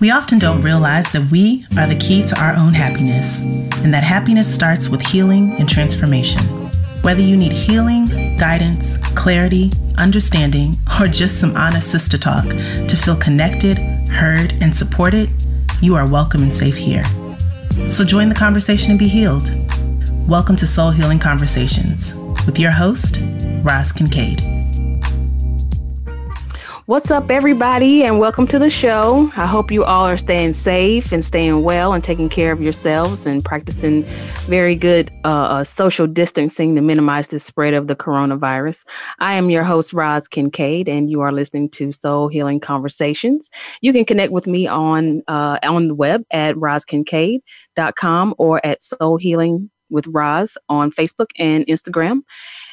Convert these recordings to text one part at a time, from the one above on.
We often don't realize that we are the key to our own happiness, and that happiness starts with healing and transformation. Whether you need healing, guidance, clarity, understanding, or just some honest sister talk to feel connected, heard, and supported, you are welcome and safe here. So join the conversation and be healed. Welcome to Soul Healing Conversations with your host, Roz Kincaid. What's up, everybody, and welcome to the show. I hope you all are staying safe and staying well and taking care of yourselves and practicing very good uh, uh, social distancing to minimize the spread of the coronavirus. I am your host, Roz Kincaid, and you are listening to Soul Healing Conversations. You can connect with me on uh, on the web at rozkincaid.com or at Soul Healing with Roz on Facebook and Instagram.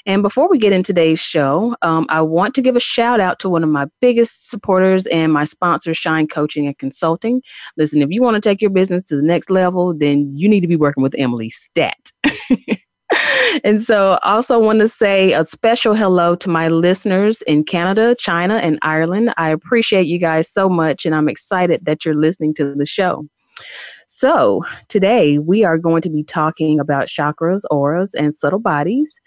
And before we get in today's show, um, I want to give a shout out to one of my biggest supporters and my sponsor, Shine Coaching and Consulting. Listen, if you want to take your business to the next level, then you need to be working with Emily Stat. and so also want to say a special hello to my listeners in Canada, China, and Ireland. I appreciate you guys so much, and I'm excited that you're listening to the show. So, today we are going to be talking about chakras, auras, and subtle bodies.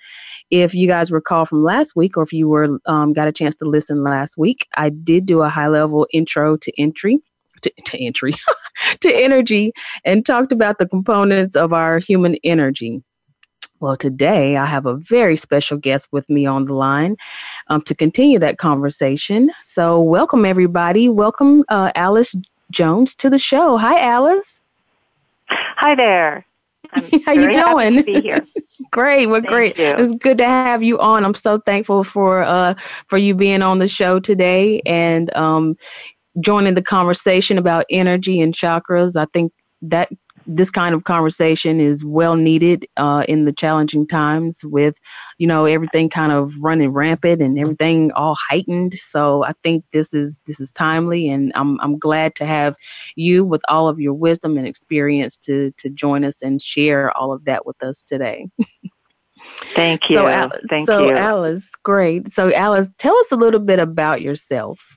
If you guys recall from last week, or if you were um, got a chance to listen last week, I did do a high level intro to entry. To, to entry to energy and talked about the components of our human energy well, today I have a very special guest with me on the line um, to continue that conversation. So, welcome everybody. Welcome uh, Alice Jones to the show. Hi, Alice. Hi there. How you doing? to be here. great. Well, Thank great. you. It's good to have you on. I'm so thankful for uh for you being on the show today and um joining the conversation about energy and chakras. I think that this kind of conversation is well needed uh, in the challenging times with you know everything kind of running rampant and everything all heightened so i think this is this is timely and i'm i'm glad to have you with all of your wisdom and experience to to join us and share all of that with us today Thank you. so Al- Thank so you. alice great so alice tell us a little bit about yourself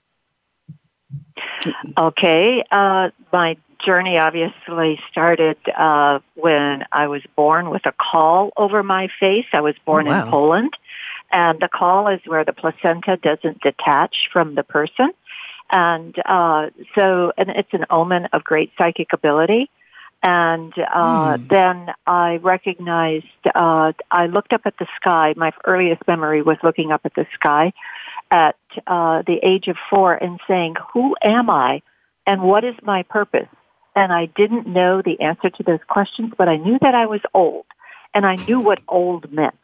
Okay. Uh, my journey obviously started uh, when I was born with a caul over my face. I was born Oh, wow. in Poland. And the caul is where the placenta doesn't detach from the person. And uh, so, and it's an omen of great psychic ability. And uh, Hmm. then I recognized, uh, I looked up at the sky. My earliest memory was looking up at the sky at uh, the age of four and saying, Who am I and what is my purpose? And I didn't know the answer to those questions, but I knew that I was old and I knew what old meant.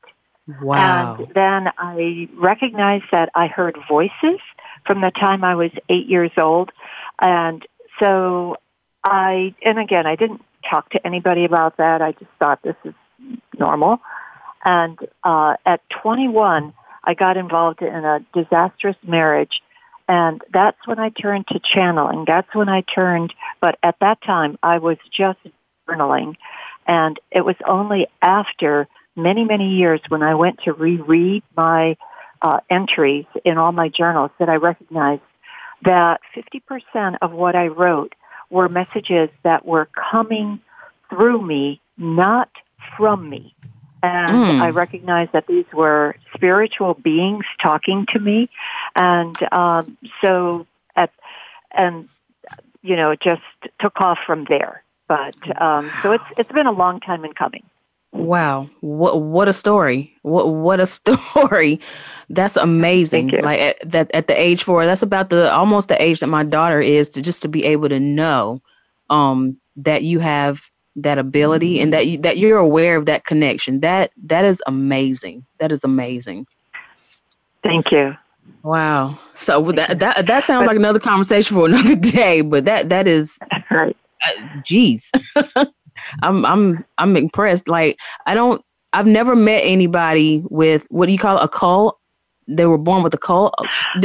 wow And then I recognized that I heard voices from the time I was eight years old. And so I, and again, I didn't talk to anybody about that. I just thought this is normal. And uh, at 21, I got involved in a disastrous marriage. And that's when I turned to channeling. That's when I turned, but at that time I was just journaling. And it was only after many, many years when I went to reread my uh, entries in all my journals that I recognized that 50% of what I wrote were messages that were coming through me, not from me. And Mm. I recognized that these were spiritual beings talking to me. And um, so at, and, you know, it just took off from there. But um, so it's it's been a long time in coming. Wow, what what a story! What what a story! That's amazing. Thank you. Like at, that at the age four, that's about the almost the age that my daughter is to just to be able to know um, that you have that ability and that you, that you're aware of that connection. That that is amazing. That is amazing. Thank you. Wow. So that that that sounds like another conversation for another day. But that that is Right. uh, geez i'm i'm i'm impressed like i don't i've never met anybody with what do you call it, a cult they were born with a cult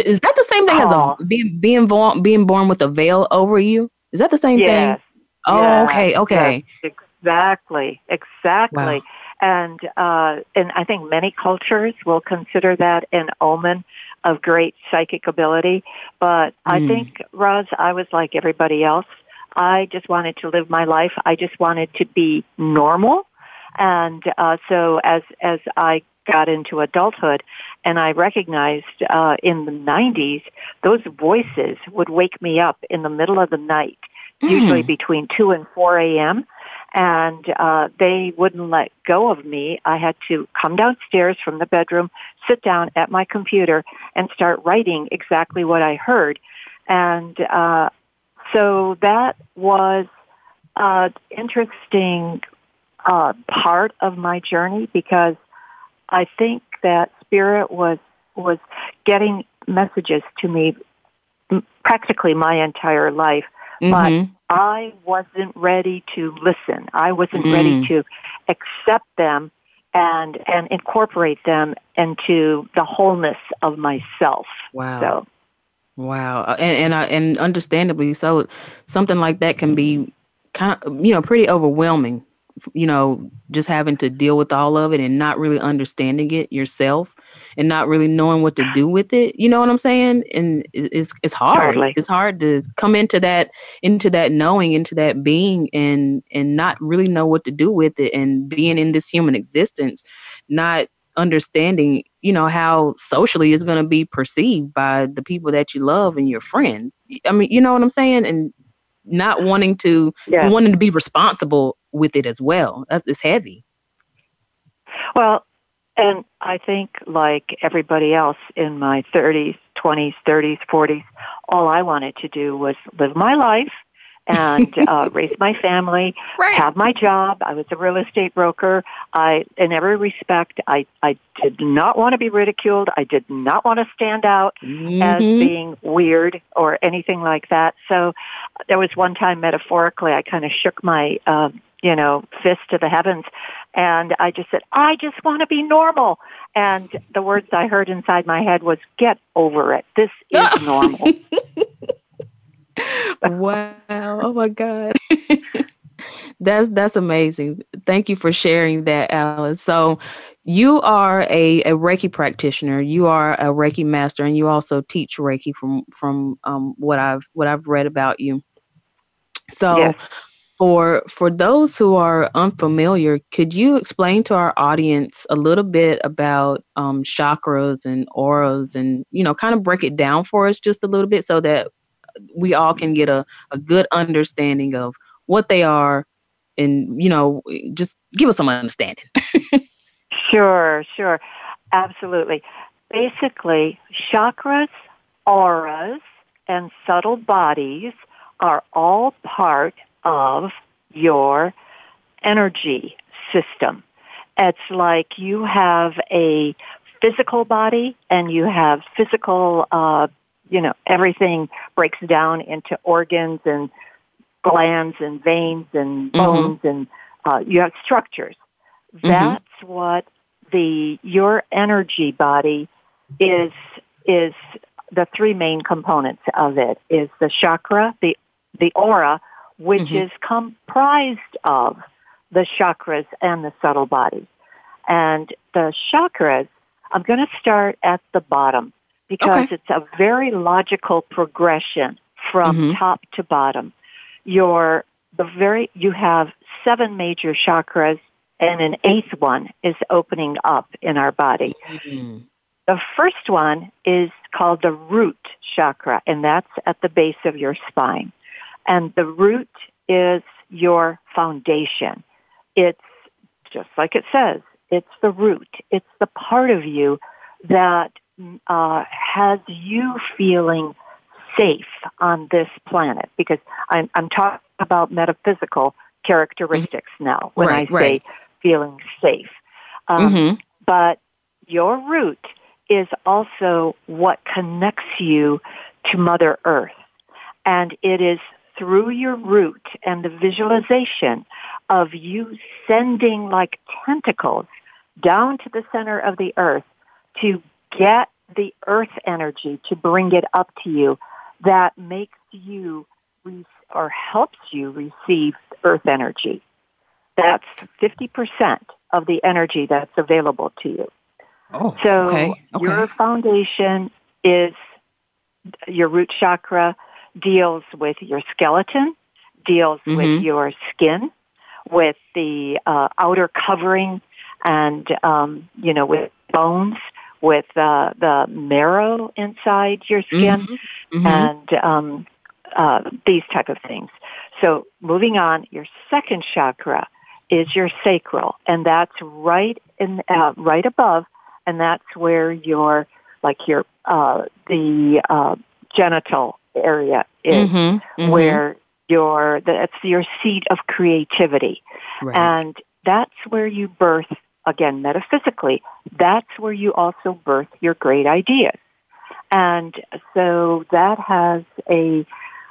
is that the same thing Oh. as a being being born being born with a veil over you is that the same Yes. thing oh Yes, okay okay yes, exactly. Exactly. Wow. And uh, and I think many cultures will consider that an omen of great psychic ability. But I Mm. think, Roz, I was like everybody else. I just wanted to live my life. I just wanted to be normal. And uh, so as as I got into adulthood and I recognized uh, in the 90s, those voices would wake me up in the middle of the night, mm. usually between 2 and 4 a.m. And uh, they wouldn't let go of me. I had to come downstairs from the bedroom, sit down at my computer, and start writing exactly what I heard. And uh, so that was an interesting uh, part of my journey because I think that spirit was was getting messages to me practically my entire life, mm-hmm. but I wasn't ready to listen. I wasn't mm-hmm. ready to accept them and and incorporate them into the wholeness of myself. Wow. So. Wow, uh, and and, uh, and understandably so, something like that can be kind of, you know pretty overwhelming you know, just having to deal with all of it and not really understanding it yourself and not really knowing what to do with it. You know what I'm saying? And it's it's hard. Totally. It's hard to come into that into that knowing, into that being and and not really know what to do with it and being in this human existence, not understanding, you know, how socially it's going to be perceived by the people that you love and your friends. I mean, you know what I'm saying? And not wanting to yeah. wanting to be responsible with it as well. That's It's heavy. Well, and I think like everybody else in my 30s, 20s, 30s, 40s, all I wanted to do was live my life and uh, raise my family, right. have my job. I was a real estate broker. I, in every respect, I, I did not want to be ridiculed. I did not want to stand out mm-hmm. as being weird or anything like that. So there was one time metaphorically, I kind of shook my, uh, you know, fist to the heavens and I just said, I just want to be normal. And the words I heard inside my head was, get over it. This is normal. Wow. Oh my God. that's that's amazing. Thank you for sharing that, Alice. So you are a, a Reiki practitioner. You are a Reiki master, and you also teach Reiki from from um, what I've what I've read about you. So yes. for for those who are unfamiliar, could you explain to our audience a little bit about um, chakras and auras, and you know, kind of break it down for us just a little bit, so that we all can get a, a good understanding of what they are and you know just give us some understanding. Sure sure. Absolutely. Basically chakras auras and subtle bodies are all part of your energy system. It's like you have a physical body and you have physical uh, you know, everything breaks down into organs and glands and veins and mm-hmm. bones mm-hmm. and uh, you have structures. Mm-hmm. That's what the your energy body is is the three main components of it is the chakra, the the aura, which mm-hmm. is comprised of the chakras and the subtle bodies. And the chakras, I'm going to start at the bottom because okay. it's a very logical progression from mm-hmm. top to bottom. Your the very you have seven major chakras and an eighth one is opening up in our body. Mm-hmm. The first one is called the root chakra and that's at the base of your spine. And the root is your foundation. It's just like it says, it's the root. It's the part of you that uh, has you feeling safe on this planet? Because I'm, I'm talking about metaphysical characteristics mm-hmm. now when right, I say right. feeling safe. Um, mm-hmm. But your root is also what connects you to Mother Earth. And it is through your root and the visualization of you sending like tentacles down to the center of the earth to get the earth energy to bring it up to you that makes you re- or helps you receive earth energy. That's 50% of the energy that's available to you. Oh, so okay, okay. your foundation is your root chakra deals with your skeleton, deals mm-hmm. with your skin, with the uh, outer covering, and um, you know, with bones, with uh, the marrow inside your skin, mm-hmm. Mm-hmm. and um, uh, these type of things. So moving on, your second chakra is your sacral, and that's right in uh, right above, and that's where your like your uh, the uh, genital area is, mm-hmm, mm-hmm. where your that's your seat of creativity, right. and that's where you birth again metaphysically. That's where you also birth your great ideas, and so that has a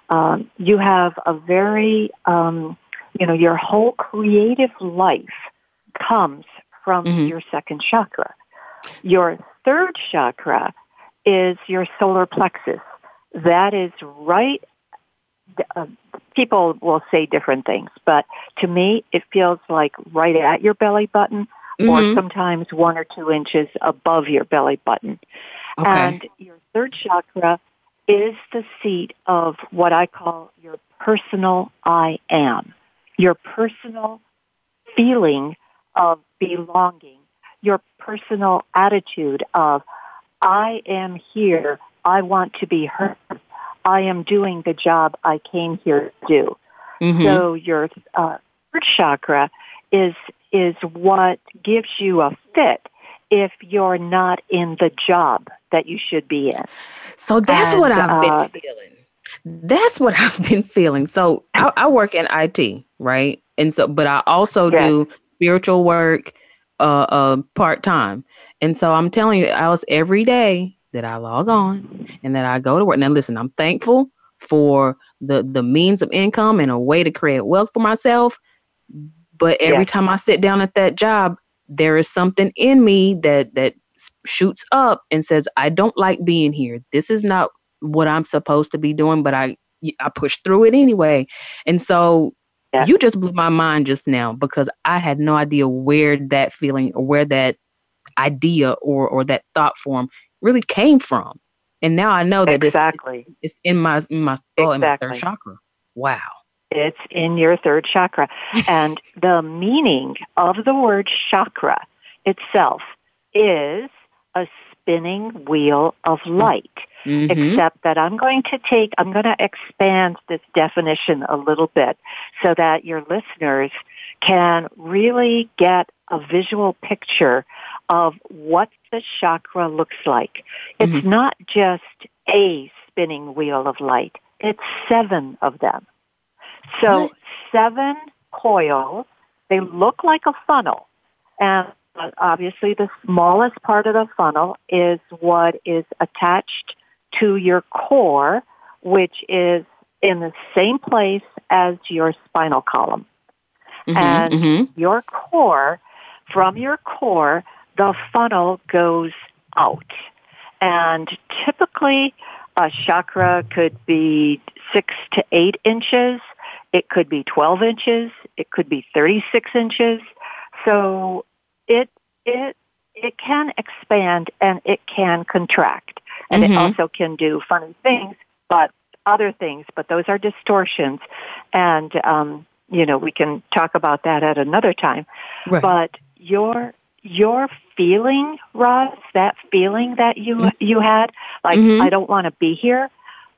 um, you have a very um, you know your whole creative life comes from mm-hmm. your second chakra. Your third chakra is your solar plexus. That is right. Uh, people will say different things, but to me, it feels like right at your belly button, mm-hmm. or sometimes one or two inches above your belly button. Okay. And your third chakra is the seat of what I call your personal I am, your personal feeling of belonging, your personal attitude of I am here. I want to be heard. I am doing the job I came here to do. Mm-hmm. So your uh, third chakra is is what gives you a fit if you're not in the job that you should be in. So that's and, what I've been uh, feeling. That's what I've been feeling. So I, I, work in IT, right? And so, but I also yes. do spiritual work uh, uh, part time. And so I'm telling you, Alice, every day that I log on and that I go to work. Now, listen, I'm thankful for the the means of income and a way to create wealth for myself. But every yes. time I sit down at that job, there is something in me that that shoots up and says, "I don't like being here. This is not what I'm supposed to be doing." But I I push through it anyway. And so yeah. you just blew my mind just now because I had no idea where that feeling or where that idea or or that thought form really came from. And now I know that exactly. it's, it's in my in my thought exactly. in my third chakra. Wow. It's in your third chakra. and the meaning of the word chakra itself is a spinning wheel of light. Mm-hmm. Except that I'm going to take, I'm going to expand this definition a little bit so that your listeners can really get a visual picture of what the chakra looks like. It's mm-hmm. not just a spinning wheel of light. It's seven of them. So seven coils, they look like a funnel. And obviously the smallest part of the funnel is what is attached to your core, which is in the same place as your spinal column. Mm-hmm, and mm-hmm. your core, from your core, the funnel goes out. And typically, a chakra could be six to eight inches. It could be 12 inches. It could be 36 inches. So it, it, it can expand and it can contract. And mm-hmm. it also can do funny things, but other things, but those are distortions. And, um, you know, we can talk about that at another time. Right. But your your feeling, Roz, that feeling that you mm-hmm. you had, like mm-hmm. I don't want to be here,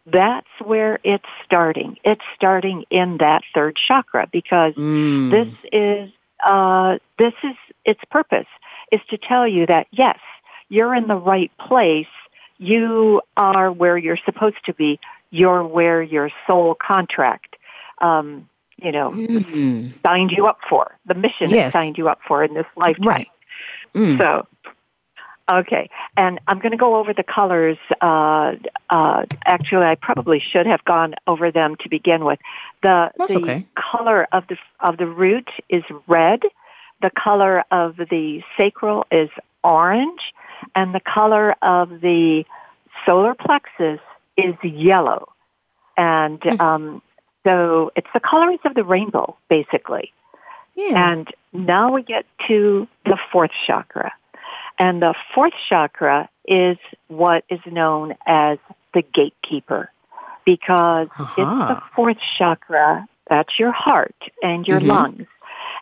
that's where it's starting. It's starting in that third chakra because mm. this is uh, this is its purpose is to tell you that yes, you're in the right place. You are where you're supposed to be. You're where your soul contract, um, you know, mm. signed you up for. The mission yes. signed you up for in this lifetime. Right. Mm. So, okay. And I'm going to go over the colors. Uh, uh, actually, I probably should have gone over them to begin with. The, the okay. color of the, of the root is red. The color of the sacral is orange. And the color of the solar plexus is yellow. And mm. um, so it's the colors of the rainbow, basically. Yeah. And now we get to the fourth chakra. And the fourth chakra is what is known as the gatekeeper because uh-huh. it's the fourth chakra That's your heart and your mm-hmm. lungs.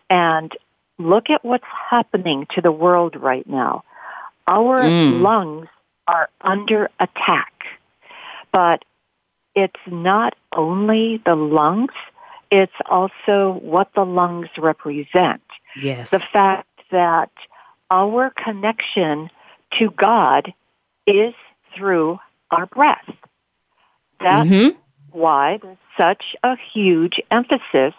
And look at what's happening to the world right now. Our mm. lungs are under attack. But it's not only the lungs, it's also what the lungs represent. Yes. The fact that our connection to God is through our breath. That's mm-hmm. why there's such a huge emphasis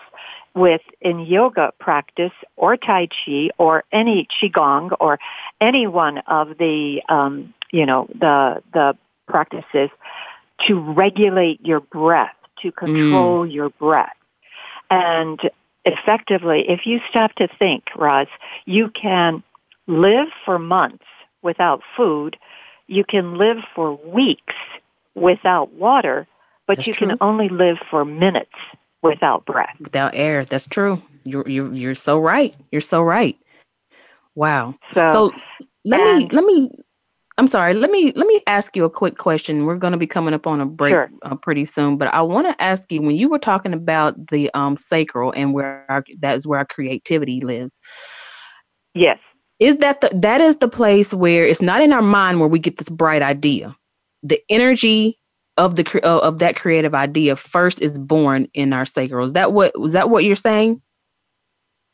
with in yoga practice or tai chi or any qigong or any one of the um, you know the the practices to regulate your breath to control mm. your breath and effectively if you stop to think Roz you can live for months without food you can live for weeks without water but That's you true. can only live for minutes without breath. Without air. That's true. You're you're you're so right. You're so right. Wow. So, so let me let me I'm sorry. Let me let me ask you a quick question. We're going to be coming up on a break sure. uh, pretty soon, but I want to ask you when you were talking about the um, sacral and where our, that is where our creativity lives. Yes. Is that the that is the place where it's not in our mind where we get this bright idea. The energy of the of that creative idea first is born in our sacral. Is that what was that what you're saying?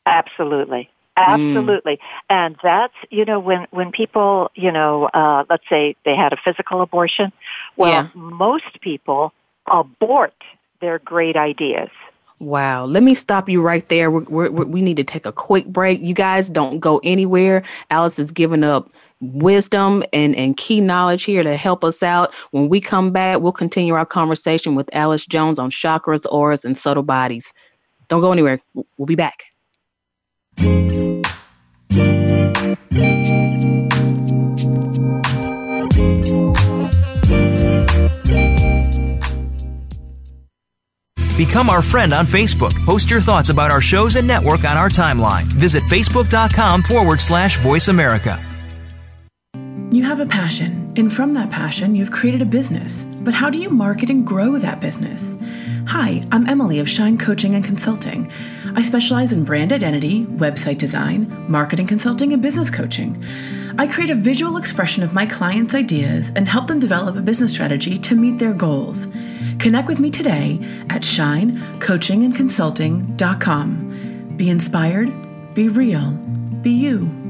Absolutely. Absolutely. Mm. And that's, you know, when, when people, you know, uh, let's say they had a physical abortion, well, yeah. most people abort their great ideas. Wow. Let me stop you right there. We're, we're, we need to take a quick break. You guys don't go anywhere. Alice is giving up wisdom and, and key knowledge here to help us out. When we come back, we'll continue our conversation with Alice Jones on chakras, auras, and subtle bodies. Don't go anywhere. We'll be back. Become our friend on Facebook. Post your thoughts about our shows and network on our timeline. Visit facebook.com forward slash voice America. You have a passion, and from that passion, you've created a business. But how do you market and grow that business? Hi, I'm Emily of Shine Coaching and Consulting. I specialize in brand identity, website design, marketing consulting, and business coaching. I create a visual expression of my clients' ideas and help them develop a business strategy to meet their goals. Connect with me today at shinecoachingandconsulting.com. Be inspired, be real, be you.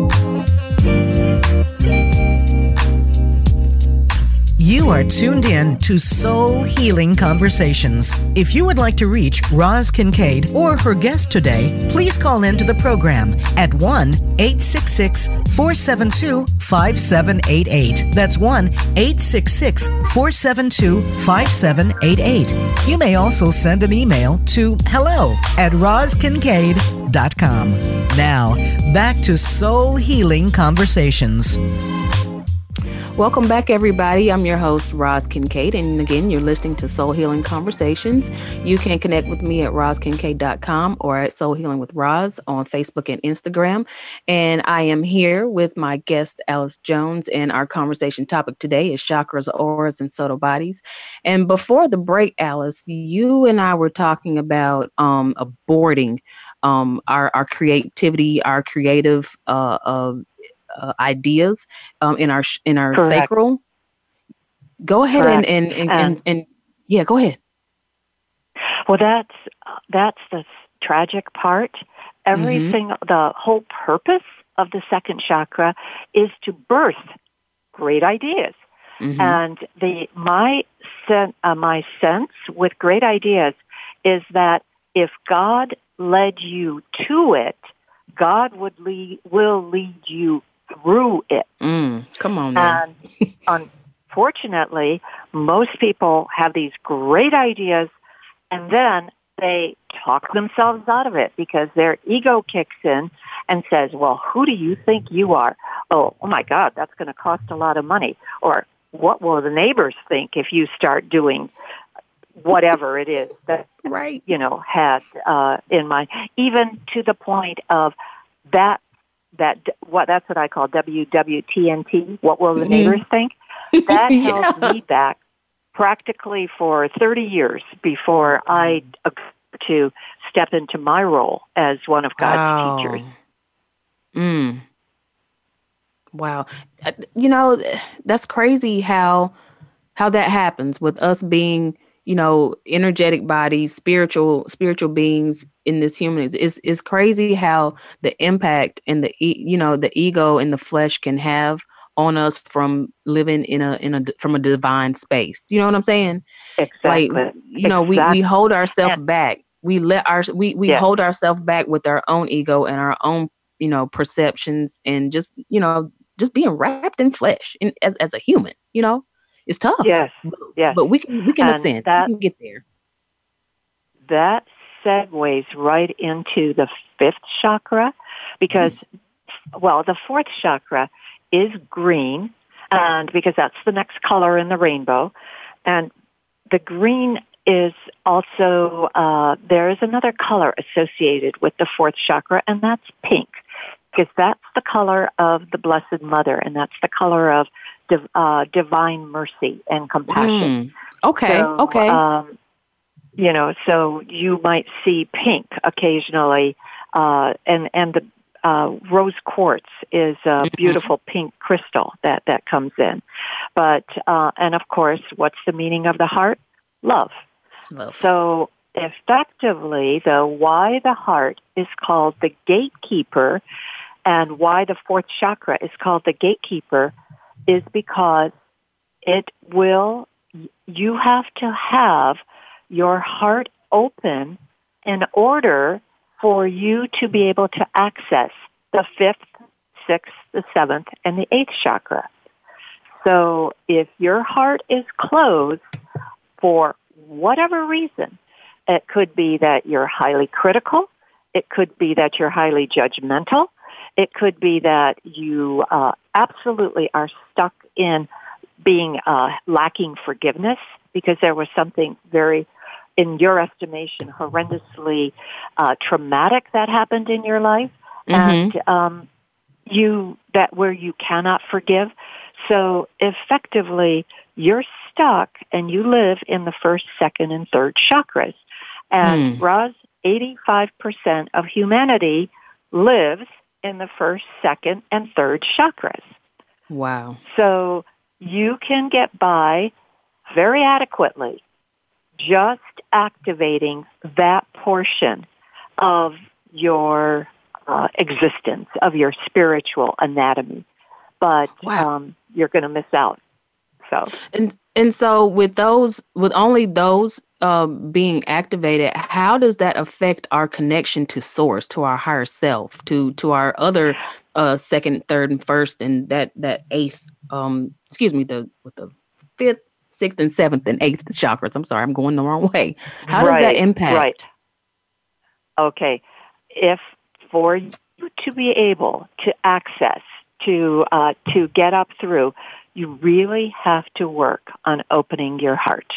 You are tuned in to Soul Healing Conversations. If you would like to reach Roz Kincaid or her guest today, please call into the program at 1 866 472 5788. That's 1 866 472 5788. You may also send an email to hello at rozkincaid.com. Now, back to Soul Healing Conversations. Welcome back, everybody. I'm your host, Roz Kincaid. And again, you're listening to Soul Healing Conversations. You can connect with me at rozkincaid.com or at Soul Healing with Roz on Facebook and Instagram. And I am here with my guest, Alice Jones. And our conversation topic today is chakras, auras, and subtle bodies. And before the break, Alice, you and I were talking about um, aborting um, our, our creativity, our creative uh, uh, uh, ideas um, in our in our Correct. sacral. Go ahead and and and, and and, yeah, go ahead. Well, that's that's the tragic part. Everything, mm-hmm. the whole purpose of the second chakra is to birth great ideas. Mm-hmm. And the my sen- uh, my sense with great ideas is that if God led you to it, God would lead will lead you through it. Mm, come on. And unfortunately, most people have these great ideas and then they talk themselves out of it because their ego kicks in and says, well, who do you think you are? Oh, oh my God, that's going to cost a lot of money. Or what will the neighbors think if you start doing whatever it is that right you know had uh in mind even to the point of that that what that's what I call WWTNT. What will the mm-hmm. neighbors think? That yeah. held me back practically for 30 years before I agreed to step into my role as one of God's wow. teachers. Mm. Wow. Uh, you know, that's crazy how how that happens with us being you know energetic bodies spiritual spiritual beings in this human is is, is crazy how the impact and the you know the ego and the flesh can have on us from living in a in a from a divine space. You know what i'm saying? Exactly. like you know exactly. we we hold ourselves back. We let our we we hold ourselves back with our own ego and our own you know perceptions and just you know just being wrapped in flesh in, as, as a human you know it's tough. Yes. Yes. But we can we can and ascend. That, we can get there. That segues right into the fifth chakra because mm-hmm. well, the fourth chakra is green and because that's the next color in the rainbow. And the green is also uh, there is another color associated with the fourth chakra, and that's pink, because that's the color of the Blessed Mother, and that's the color of div- uh, divine mercy and compassion. Mm. Okay. So, okay. Um, you know, so you might see pink occasionally, uh, and and the uh, rose quartz is a mm-hmm. beautiful pink crystal that that comes in. But uh, and of course, what's the meaning of the heart? Love. Love. So effectively, the why the heart is called the gatekeeper, and why the fourth chakra is called the gatekeeper is because it will, you have to have your heart open in order for you to be able to access the fifth, sixth, the seventh, and the eighth chakra. So if your heart is closed for whatever reason, it could be that you're highly critical. It could be that you're highly judgmental. It could be that you uh, absolutely are stuck in being uh, lacking forgiveness because there was something very, in your estimation, horrendously uh, traumatic that happened in your life, mm-hmm. and um, you that where you cannot forgive. So effectively, you're stuck and you live in the first, second, and third chakras. And mm. Roz, 85% of humanity lives in the first, second, and third chakras. Wow. So you can get by very adequately just activating that portion of your uh, existence, of your spiritual anatomy. But wow. um, you're going to miss out. So and and so with those, with only those uh, being activated, how does that affect our connection to source, to our higher self, to to our other uh, second, third, and first, and that that eighth, um, excuse me, the with the fifth, sixth, and seventh, and eighth chakras. I'm sorry, I'm going the wrong way. How right, does that impact? Right. Okay, if for you to be able to access to uh, to get up through you really have to work on opening your heart.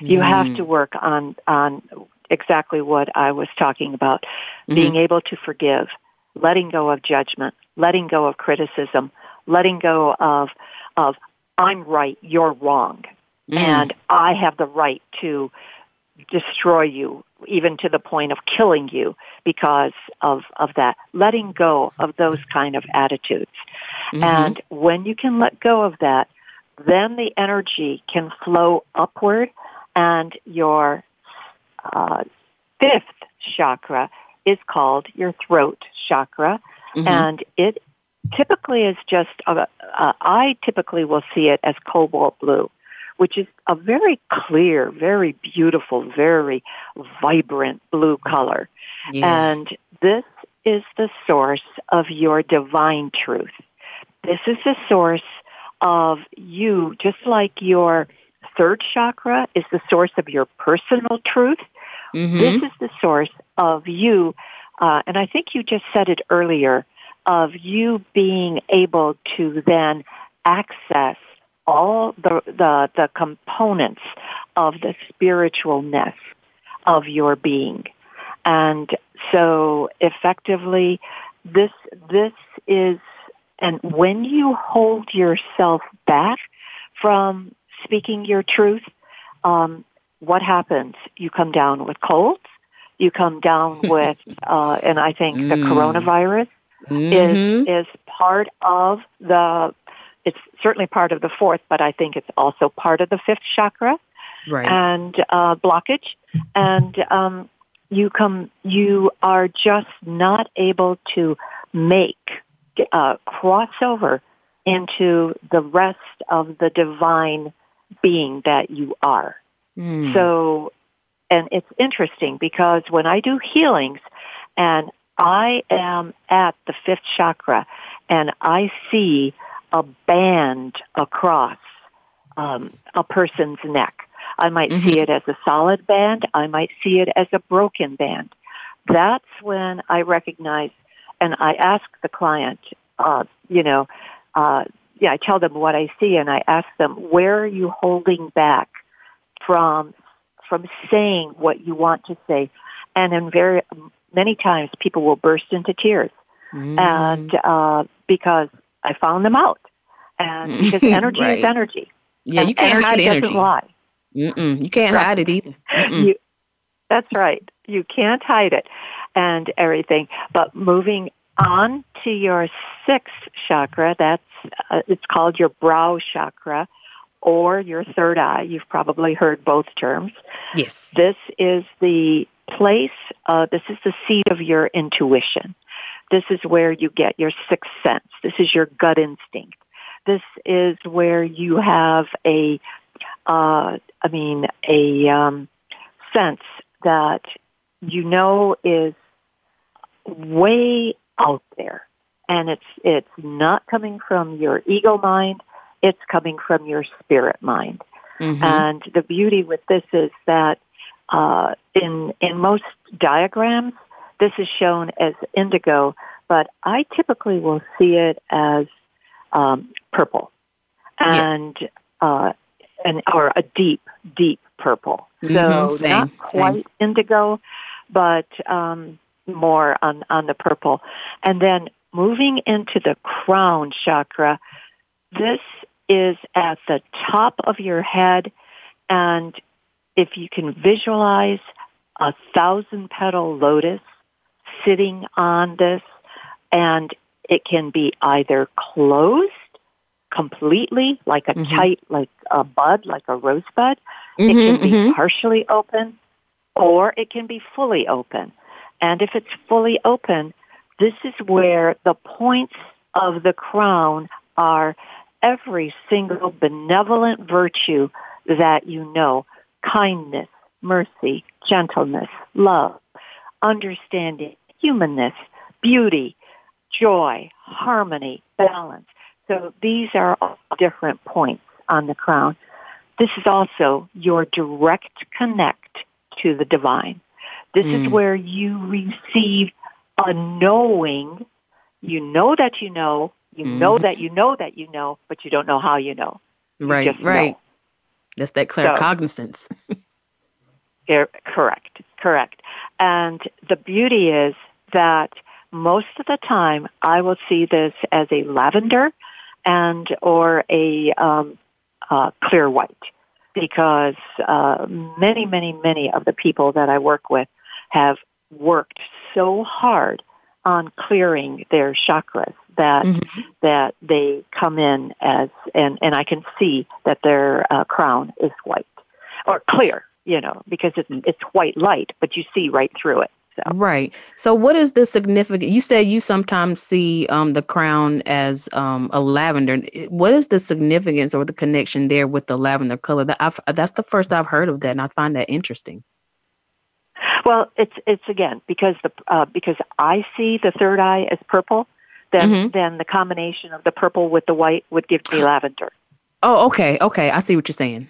You Mm. have to work on on exactly what I was talking about, Mm-hmm. being able to forgive, letting go of judgment, letting go of criticism, letting go of of I'm right, you're wrong, Mm. and I have the right to destroy you, even to the point of killing you because of of that. Letting go of those kind of attitudes, Mhm. and when you can let go of that, then the energy can flow upward, and your uh, fifth chakra is called your throat chakra, Mhm. and it typically is just, a, uh, I typically will see it as cobalt blue, which is a very clear, very beautiful, very vibrant blue color. Yeah. And this is the source of your divine truth. This is the source of you, just like your third chakra is the source of your personal truth. Mhm. This is the source of you, uh, and I think you just said it earlier, of you being able to then access all the, the, the components of the spiritualness of your being. And so effectively, this, this is, and when you hold yourself back from speaking your truth, um, what happens? You come down with colds. You come down with, uh, and I think the Mm. coronavirus Mhm. is is part of the. It's certainly part of the fourth, but I think it's also part of the fifth chakra right. and uh, blockage. And um, you come, you are just not able to make uh, crossover into the rest of the divine being that you are. Mm. So, and it's interesting because when I do healings and I am at the fifth chakra and I see a band across um, a person's neck, I might see it as a solid band. I might see it as a broken band. That's when I recognize and I ask the client, uh, you know, uh, yeah, I tell them what I see and I ask them, where are you holding back from from saying what you want to say? And then very many times people will burst into tears, Mm. and uh, because I found them out, and because energy Right. is energy. yeah, and you can't hide energy. doesn't lie. Mm-mm. You can't Right. hide it either. You, that's right. You can't hide it and everything. But moving on to your sixth chakra, that's uh, it's called your brow chakra or your third eye. You've probably heard both terms. Yes. This is the place. Uh, this is the seat of your intuition. This is where you get your sixth sense. This is your gut instinct. This is where you have a, uh, I mean, a um, sense that you know is way out there, and it's it's not coming from your ego mind. It's coming from your spirit mind. Mhm. And the beauty with this is that uh, in in most diagrams, this is shown as indigo, but I typically will see it as um, purple, Yeah. and uh, and or a deep, deep purple. Mhm, So same, not same. quite indigo, but um, more on on the purple. And then moving into the crown chakra, this is at the top of your head, and if you can visualize a thousand petal lotus sitting on this, and it can be either closed completely, like a Mhm. tight, like a bud, like a rosebud. Mhm, It can be mhm. partially open, or it can be fully open. And if it's fully open, this is where the points of the crown are every single benevolent virtue that you know kindness, mercy, gentleness, love, understanding, humanness, beauty, joy, harmony, balance. So these are all different points on the crown. This is also your direct connect to the divine. This is Mm. where you receive a knowing. You know that you know You Mm-hmm. know that you know that you know, but you don't know how you know. You right, just know. right. That's that claircognizance. Yeah, correct, correct. And the beauty is that most of the time I will see this as a lavender and or a um, uh, clear white because uh, many, many, many of the people that I work with have worked so hard on clearing their chakras that Mm-hmm. that they come in as and and I can see that their uh, crown is white or clear, you know, because it's it's white light, but you see right through it. So Right. So, what is the significant? You said you sometimes see um, the crown as um, a lavender. What is the significance or the connection there with the lavender color? That I've, that's the first I've heard of that, and I find that interesting. Well, it's it's again because the uh, because I see the third eye as purple, then Mhm. then the combination of the purple with the white would give me lavender. Oh, okay, okay. I see what you're saying.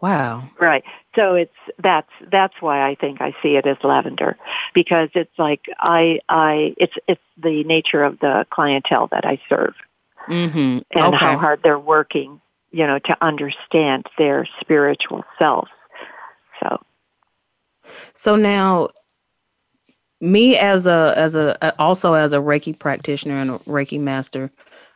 Wow. Right. So it's that's that's why I think I see it as lavender because it's like I I it's it's the nature of the clientele that I serve Mm-hmm. and okay. how hard they're working, you know, to understand their spiritual selves. So So now, me as a as a also as a Reiki practitioner and a Reiki master,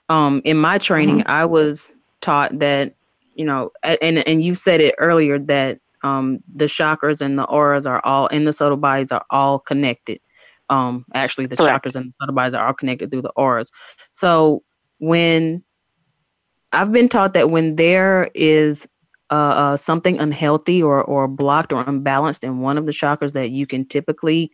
um, in my training, I was taught that you know, and and you said it earlier that um the chakras and the auras are all in the subtle bodies are all connected. Um, actually, the Correct. chakras and the subtle bodies are all connected through the auras. So when I've been taught that when there is uh, uh, something unhealthy or or blocked or unbalanced in one of the chakras, that you can typically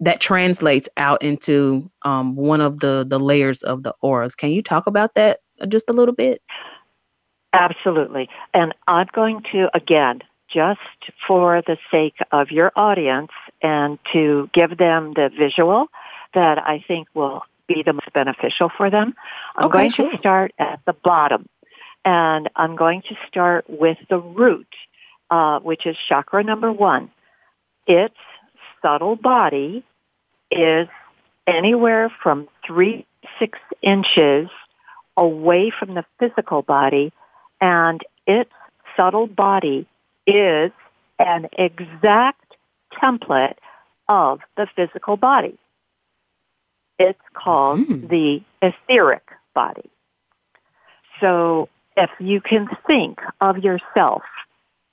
that translates out into um, one of the the layers of the auras. Can you talk about that just a little bit? Absolutely. And I'm going to, again, just for the sake of your audience and to give them the visual that I think will be the most beneficial for them, I'm Okay, going sure. to start at the bottom. And I'm going to start with the root, uh, which is chakra number one. Its subtle body is anywhere from three to six inches away from the physical body and its subtle body is an exact template of the physical body. It's called Hmm. the etheric body. So if you can think of yourself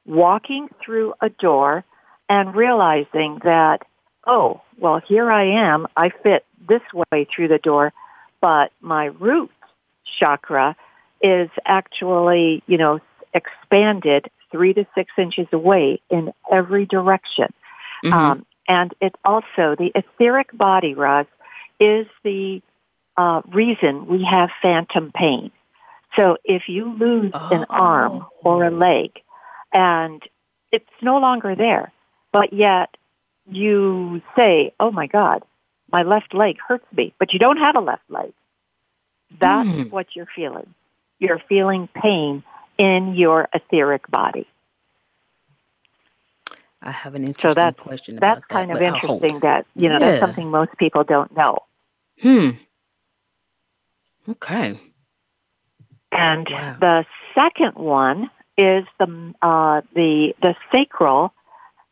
walking through a door and realizing that, oh, well, here I am, I fit this way through the door, but my root chakra is actually, you know, expanded three to six inches away in every direction. Mhm. Um, and it also, the etheric body, Roz, is the uh, reason we have phantom pain. So if you lose an arm or a leg and it's no longer there, but yet you say, oh my God, my left leg hurts me, but you don't have a left leg. That's Hmm. what you're feeling. You're feeling pain in your etheric body. I have an So interesting that's question. that's about kind that, of interesting. That you know Yeah. that's something most people don't know. Hmm. Okay. And Wow. the second one is the uh, the the sacral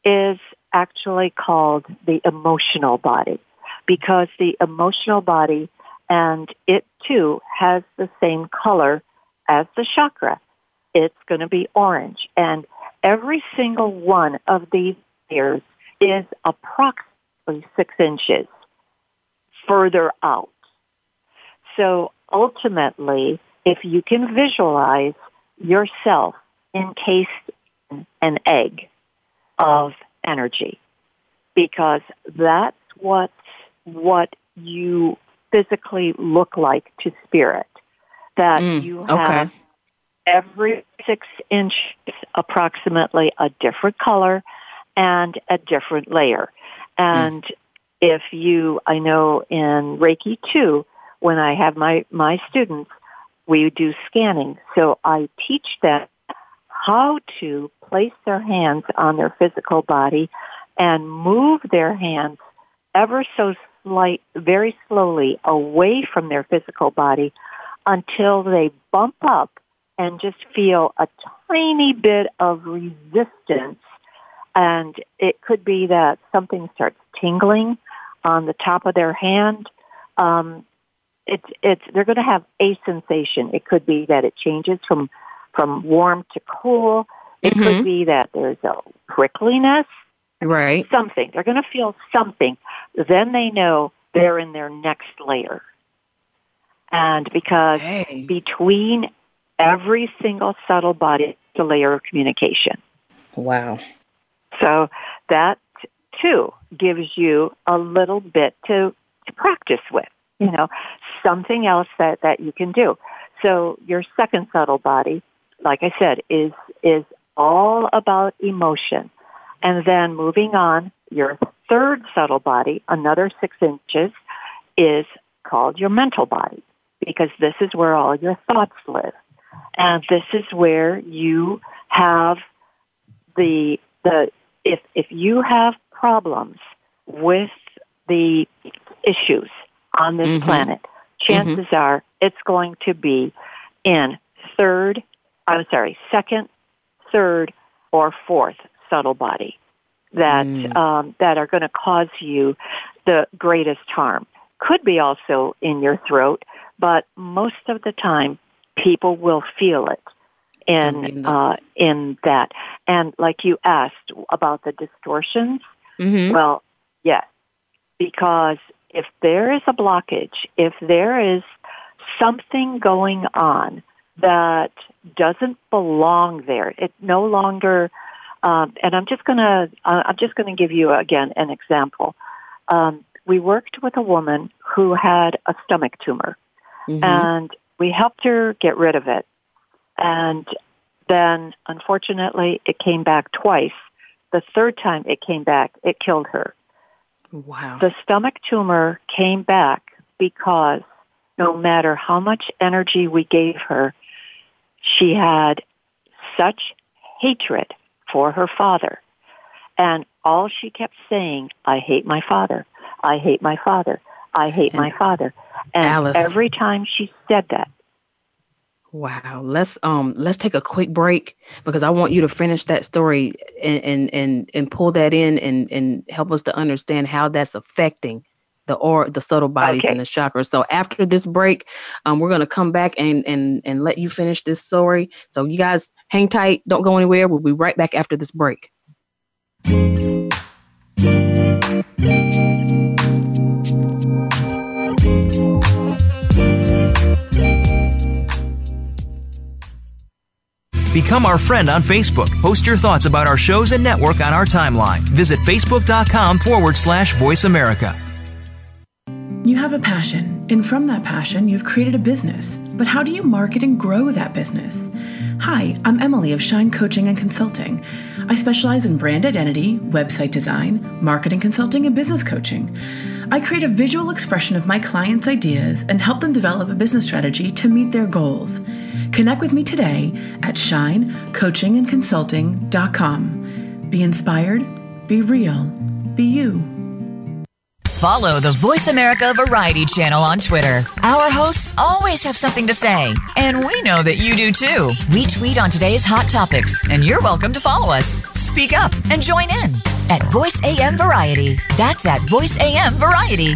is actually called the emotional body because the emotional body and it too has the same color as the chakra. It's going to be orange and every single one of these layers is approximately six inches further out. So ultimately, if you can visualize yourself encased in an egg of energy, because that's what what you physically look like to spirit. That Mm, you okay. have every six inches approximately a different color and a different layer. And if you, I know in Reiki too, when I have my, my students, we do scanning. So I teach them how to place their hands on their physical body and move their hands ever so slight, very slowly away from their physical body until they bump up and just feel a tiny bit of resistance. And it could be that something starts tingling on the top of their hand. Um, it's it's they're going to have a sensation. It could be that it changes from from warm to cool. It mm-hmm. could be that there's a prickliness. Right. Something. They're going to feel something. Then they know they're in their next layer. And because between every single subtle body a layer of communication. Wow. So that too gives you a little bit to, to practice with, you know, something else that, that you can do. So your second subtle body, like I said, is, is all about emotion. And then moving on, your third subtle body, another six inches, is called your mental body because this is where all your thoughts live. And this is where you have the, the, if, if you have problems with the issues on this mm-hmm. planet, chances mm-hmm. are it's going to be in third, I'm sorry, second, third, or fourth subtle body that mm. um, that are going to cause you the greatest harm. Could be also in your throat, but most of the time, people will feel it in uh, in that. And like you asked about the distortions, mm-hmm. well, yes, because if there is a blockage, if there is something going on that doesn't belong there, it no longer. Um, and I'm just gonna uh, I'm just gonna give you again an example. Um, we worked with a woman who had a stomach tumor, mm-hmm. and we helped her get rid of it. And then, unfortunately, it came back twice. The third time it came back, it killed her. Wow. The stomach tumor came back because no matter how much energy we gave her, she had such hatred for her father. And all she kept saying, I hate my father. I hate my father. I hate and my father. And Alice, every time she said that, Wow. Let's um let's take a quick break because I want you to finish that story and and and, and pull that in and and help us to understand how that's affecting the or the subtle bodies okay. and the chakras. So after this break, um, we're gonna come back and and and let you finish this story. So you guys hang tight, don't go anywhere. We'll be right back after this break. Become our friend on Facebook. Post your thoughts about our shows and network on our timeline. Visit facebook.com forward slash voice America. You have a passion, and from that passion, you've created a business. But how do you market and grow that business? Hi, I'm Emily of Shine Coaching and Consulting. I specialize in brand identity, website design, marketing consulting, and business coaching. I create a visual expression of my clients' ideas and help them develop a business strategy to meet their goals. Connect with me today at shinecoachingandconsulting.com. Be inspired, be real, be you. Follow the Voice America Variety channel on Twitter. Our hosts always have something to say, and we know that you do too. We tweet on today's hot topics, and you're welcome to follow us. Speak up and join in at Voice AM Variety. That's at Voice AM Variety.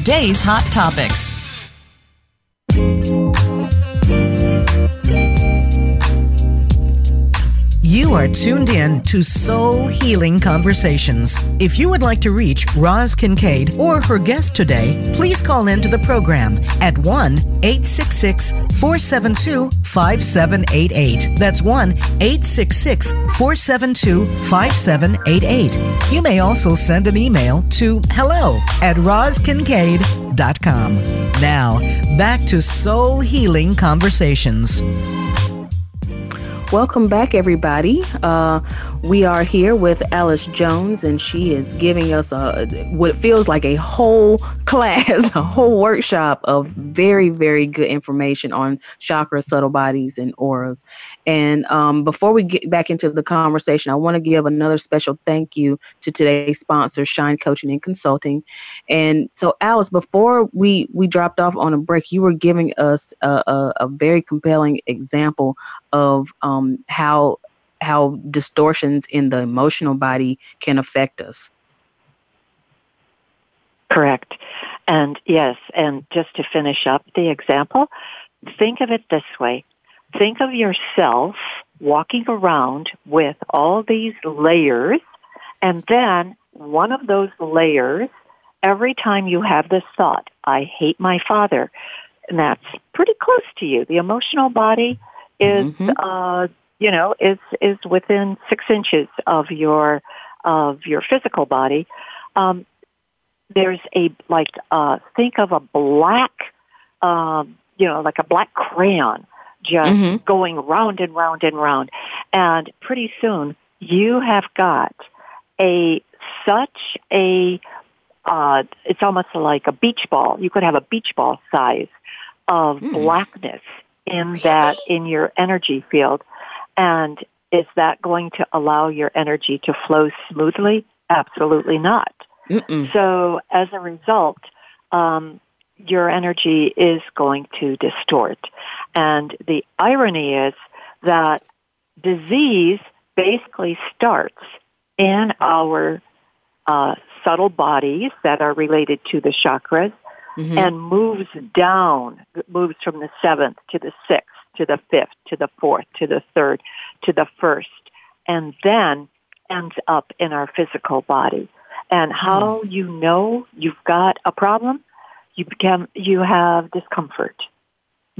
today's hot topics. You are tuned in to Soul Healing Conversations. If you would like to reach Roz Kincaid or her guest today, please call into the program at 1 866 472 5788. That's 1 866 472 5788. You may also send an email to hello at rozkincaid.com. Now, back to Soul Healing Conversations. Welcome back, everybody. Uh, we are here with Alice Jones, and she is giving us a what feels like a whole class, a whole workshop of very, very good information on chakras, subtle bodies, and auras. And um, before we get back into the conversation, I want to give another special thank you to today's sponsor, Shine Coaching and Consulting. And so, Alice, before we we dropped off on a break, you were giving us a, a, a very compelling example of um, how how distortions in the emotional body can affect us. Correct. And yes, and just to finish up the example, think of it this way. Think of yourself walking around with all these layers, and then one of those layers, every time you have this thought, I hate my father, and that's pretty close to you. The emotional body is, mm-hmm. uh, you know, is is within six inches of your of your physical body. Um, there's a like uh think of a black um you know like a black crayon just mm-hmm. going round and round and round. And pretty soon you have got a such a uh it's almost like a beach ball. You could have a beach ball size of mm. blackness in that in your energy field. And is that going to allow your energy to flow smoothly? Absolutely not Mm-mm. So as a result, um, your energy is going to distort. And the irony is that disease basically starts in our uh, subtle bodies that are related to the chakras mm-hmm. and moves down, moves from the seventh to the sixth, to the fifth, to the fourth, to the third, to the first, and then ends up in our physical body and how mm. you know you've got a problem, you become you have discomfort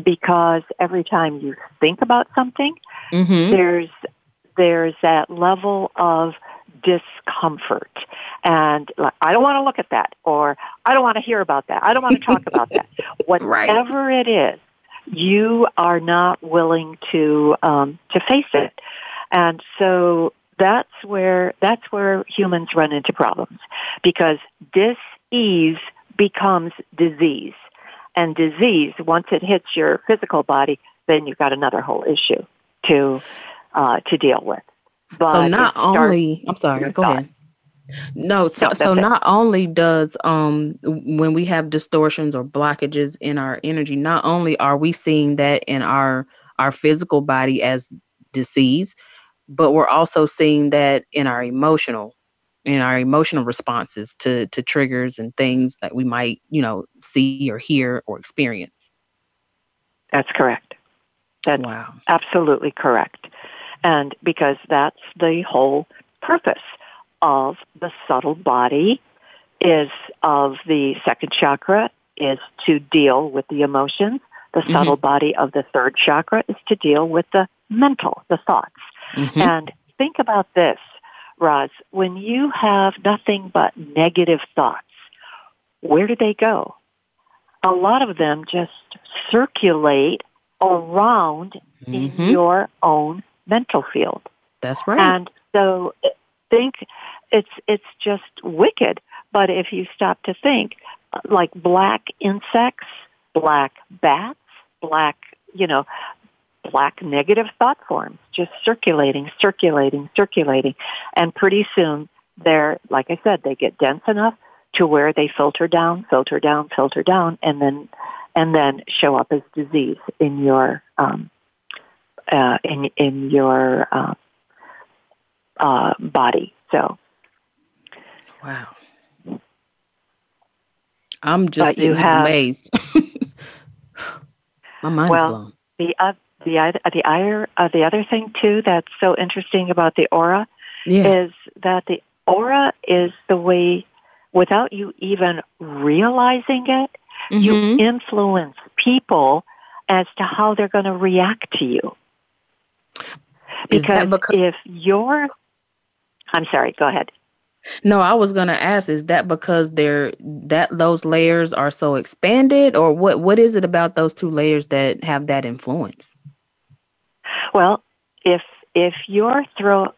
because every time you think about something, mm-hmm. there's there's that level of discomfort. And like, I don't want to look at that or I don't want to hear about that. I don't want to talk about that. Whatever right. it is, you are not willing to um, to face it. And so that's where that's where humans run into problems because dis-ease becomes disease. And disease once it hits your physical body then you've got another whole issue to uh, to deal with. But so not only i'm sorry go ahead. No, so, no, so not only does um when we have distortions or blockages in our energy, not only are we seeing that in our our physical body as disease, but we're also seeing that in our emotional in our emotional responses to to triggers and things that we might you know see or hear or experience. That's correct. That's wow. absolutely correct. And because that's the whole purpose of the subtle body is of the second chakra is to deal with the emotions. The mm-hmm. subtle body of the third chakra is to deal with the mental the thoughts Mm-hmm. And think about this, Roz. When you have nothing but negative thoughts, where do they go? A lot of them just circulate around mm-hmm. in your own mental field. That's right. And so think it's it's just wicked. But if you stop to think, like black insects, black bats, black, you know, black negative thought forms just circulating, circulating, circulating. And pretty soon they're, like I said, they get dense enough to where they filter down, filter down, filter down, and then, and then show up as disease in your, um, uh, in, in your, uh, uh, body. So. Wow. I'm just amazed. My mind's well, blown. The, uh, the the other uh, the other thing too that's so interesting about the aura yeah. is that the aura is the way without you even realizing it mm-hmm. you influence people as to how they're going to react to you because, because if you're i'm sorry go ahead No, I was gonna ask, is that because they're that those layers are so expanded, or what what is it about those two layers that have that influence? Well, if if you're throw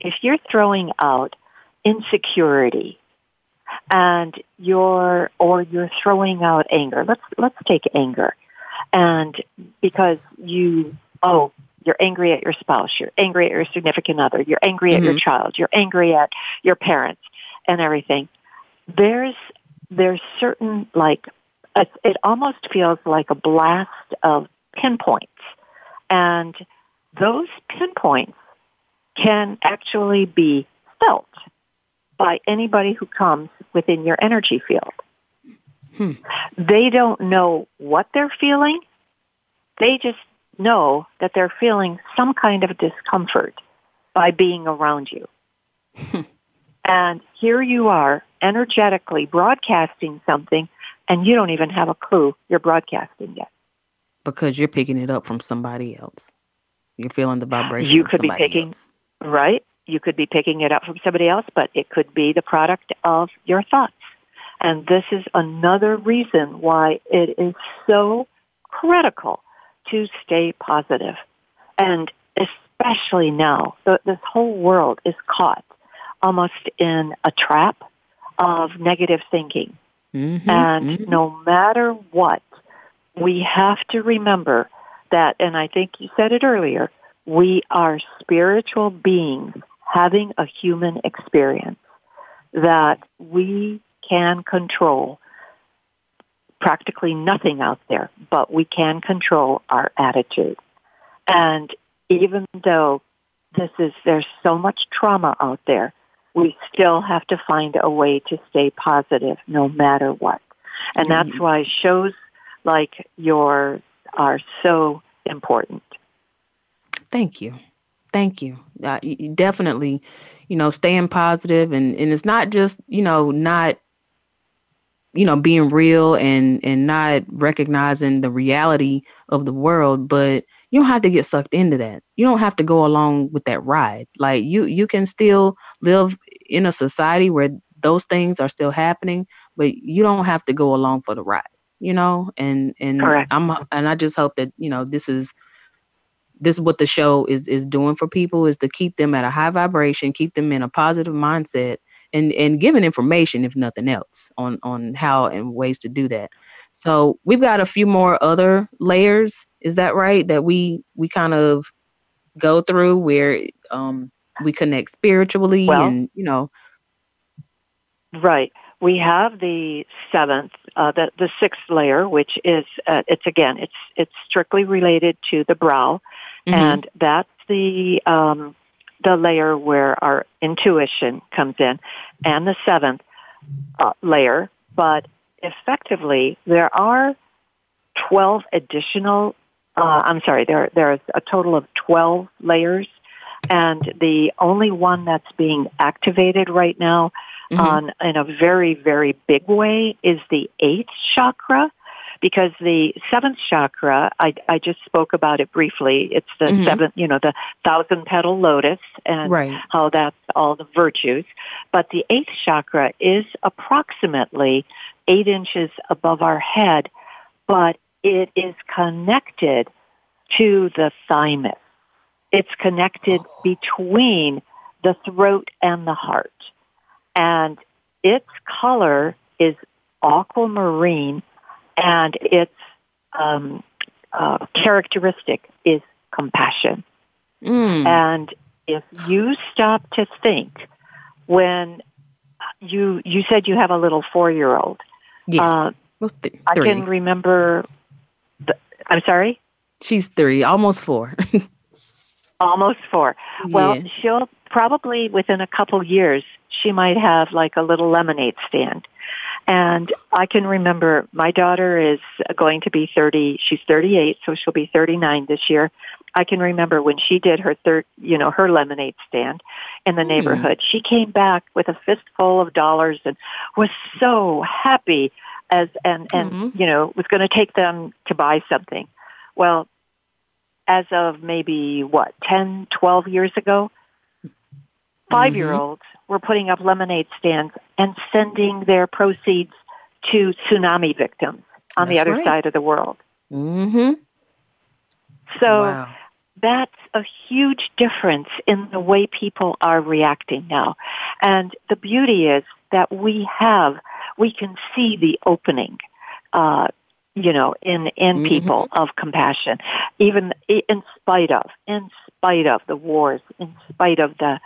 if you're throwing out insecurity and you're or you're throwing out anger, let's let's take anger. And because you oh, you're angry at your spouse, you're angry at your significant other, you're angry mm-hmm. at your child, you're angry at your parents and everything. There's there's certain like it almost feels like a blast of pinpoints. And those pinpoints can actually be felt by anybody who comes within your energy field. Hmm. They don't know what they're feeling. They just know that they're feeling some kind of discomfort by being around you. Hmm. and here you are energetically broadcasting something and you don't even have a clue you're broadcasting yet. Because you're picking it up from somebody else. You're feeling the vibration. You could be picking, else. right? You could be picking it up from somebody else, but it could be the product of your thoughts. And this is another reason why it is so critical to stay positive. And especially now, this whole world is caught almost in a trap of negative thinking. Mm-hmm, and mm-hmm. no matter what, we have to remember that, and I think you said it earlier, we are spiritual beings having a human experience that we can control practically nothing out there, but we can control our attitude. And even though this is, there's so much trauma out there, we still have to find a way to stay positive no matter what. And that's mm-hmm. why shows like yours are so important. Thank you. Thank you. Uh, definitely, you know, staying positive and, and it's not just, you know, not you know being real and and not recognizing the reality of the world but you don't have to get sucked into that you don't have to go along with that ride like you you can still live in a society where those things are still happening but you don't have to go along for the ride you know and and Correct. i'm and i just hope that you know this is this is what the show is is doing for people is to keep them at a high vibration keep them in a positive mindset and and giving information if nothing else on on how and ways to do that. So we've got a few more other layers is that right that we we kind of go through where um we connect spiritually well, and you know? Right. We have the seventh uh, the the sixth layer which is uh, it's again it's it's strictly related to the brow mm-hmm. and that's the um the layer where our intuition comes in, and the seventh uh, layer. But effectively, there are 12 additional, uh, I'm sorry, there, there's a total of 12 layers, and the only one that's being activated right now mm-hmm. on, in a very, very big way is the eighth chakra because the seventh chakra, I, I just spoke about it briefly. It's the mm-hmm. seventh, you know, the thousand petal lotus and right. how that's all the virtues. But the eighth chakra is approximately eight inches above our head, but it is connected to the thymus. It's connected oh. between the throat and the heart. And its color is aquamarine and its um, uh, characteristic is compassion. Mm. And if you stop to think when you you said you have a little four year old, yes, uh, th- I can remember. The, I'm sorry. She's three, almost four. almost four. Well, yeah. she'll probably within a couple years she might have like a little lemonade stand and I can remember my daughter is going to be 30, she's 38, so she'll be 39 this year. I can remember when she did her third, you know, her lemonade stand in the mm. neighborhood. She came back with a fistful of dollars and was so happy as and and mm-hmm. you know was going to take them to buy something. Well, as of maybe what 10, 12 years ago, 5 year olds were putting up lemonade stands and sending their proceeds to tsunami victims on That's the other right. side of the world. Mm-hmm. So Wow. that's a huge difference in the way people are reacting now. And the beauty is that we have, we can see the opening, uh, you know, in, in Mhm. people of compassion, even in spite of, in spite of the wars, in spite of the,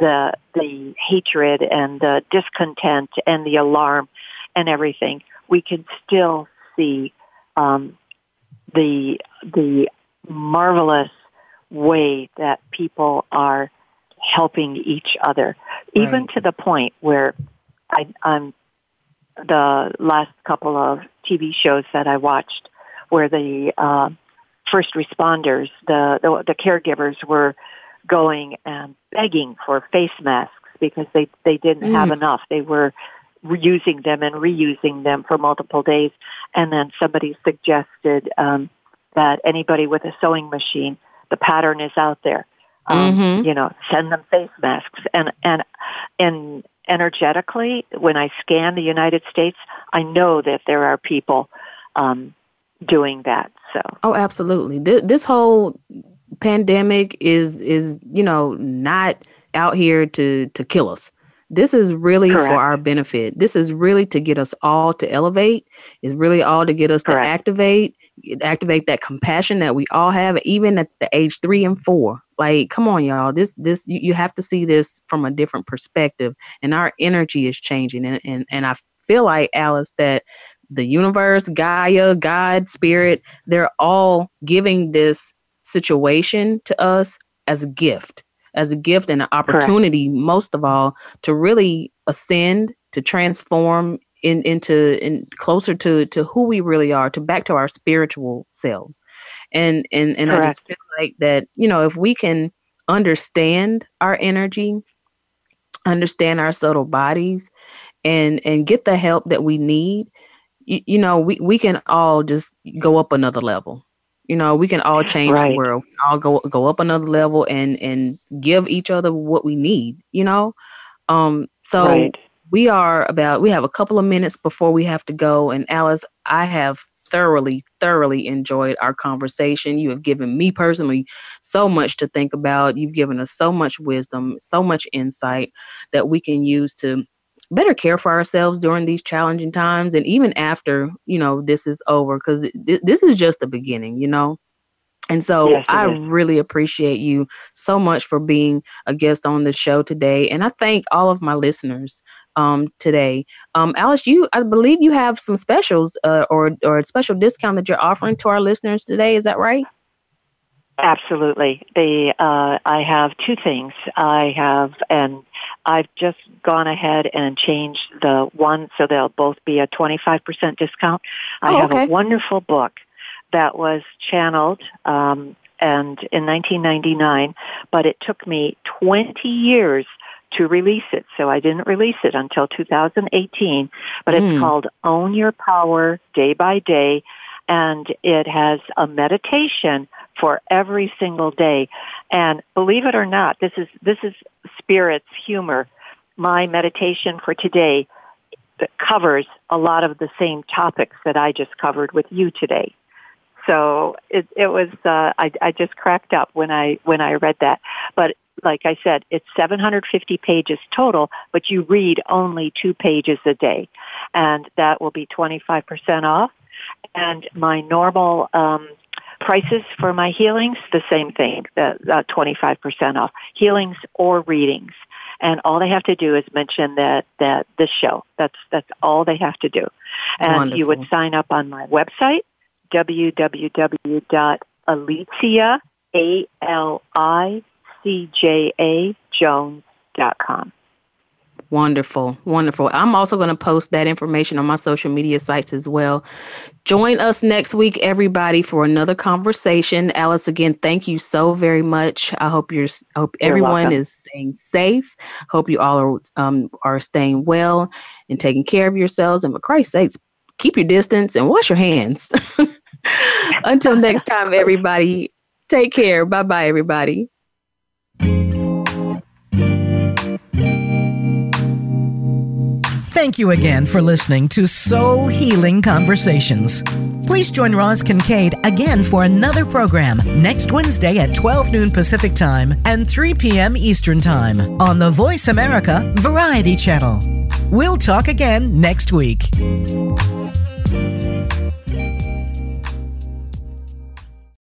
the, the hatred and the discontent and the alarm and everything, we can still see, um, the, the marvelous way that people are helping each other, even Right. to the point where I, I'm the last couple of TV shows that I watched, where the uh, first responders, the, the the caregivers, were going and begging for face masks because they they didn't have enough. They were reusing them and reusing them for multiple days, and then somebody suggested um, that anybody with a sewing machine, the pattern is out there. Um, Mhm. You know, send them face masks, and and and energetically, when I scan the United States, I know that there are people um, doing that. So Oh, absolutely. This, this whole pandemic is is you know not out here to to kill us. This is really Correct. for our benefit. This is really to get us all to elevate. Is really all to get us Correct. to activate, activate that compassion that we all have, even at the age three and four. Like, come on, y'all. This this you, you have to see this from a different perspective, and our energy is changing. And and and I feel like Alice that the universe, Gaia, God, Spirit, they're all giving this situation to us as a gift, as a gift and an opportunity, most of all, to really ascend, to transform in, into in closer to to who we really are, to back to our spiritual selves. And and and I just feel like that, you know, if we can understand our energy, understand our subtle bodies and and get the help that we need you, you know we, we can all just go up another level you know we can all change the world. We can all go go up another level and and give each other what we need you know? Um so Right. we are about we have a couple of minutes before we have to go. And alice i have thoroughly thoroughly enjoyed our conversation. You have given me personally so much to think about. You've given us so much wisdom so much insight that we can use to better care for ourselves during these challenging times and even after you know this is over because th- this is just the beginning you know and so Yes, I is. really appreciate you so much for being a guest on the show today. And I thank all of my listeners um, today. Um, Alice, you I believe you have some specials uh, or or a special discount that you're offering to our listeners today. Is that right? Absolutely. The uh, I have two things. I have, and I've just gone ahead and changed the one so they'll both be a 25% discount. I Oh, have okay. a wonderful book that was channeled um, and in 1999, but it took me 20 years to release it. So I didn't release it until 2018, but it's Mm. called Own Your Power Day by Day and it has a meditation for every single day. And believe it or not, this is this is spirit's humor. My meditation for today covers a lot of the same topics that I just covered with you today. So it it was uh, I I just cracked up when I when I read that. But like I said, it's 750 pages total, but you read only two pages a day, and that will be 25% off. And my normal um, prices for my healings, the same thing, the uh, 25% off healings or readings. And all they have to do is mention that that this show. That's that's all they have to do. And you would sign up on my website www.alicja a l i c j a jones.com. Wonderful, wonderful. I'm also going to post that information on my social media sites as well. Join us next week, everybody, for another conversation. Alice, again, thank you so very much. I hope you're, hope You're everyone welcome. is staying safe. Hope you all are um, are staying well and taking care of yourselves. And for Christ's sakes, keep your distance and wash your hands. Until next time, everybody, take care. Bye bye, everybody. Thank you again for listening to Soul Healing Conversations. Please join Roz Kincaid again for another program next Wednesday at 12 noon Pacific Time and 3 p.m. Eastern Time on the Voice America Variety Channel. We'll talk again next week.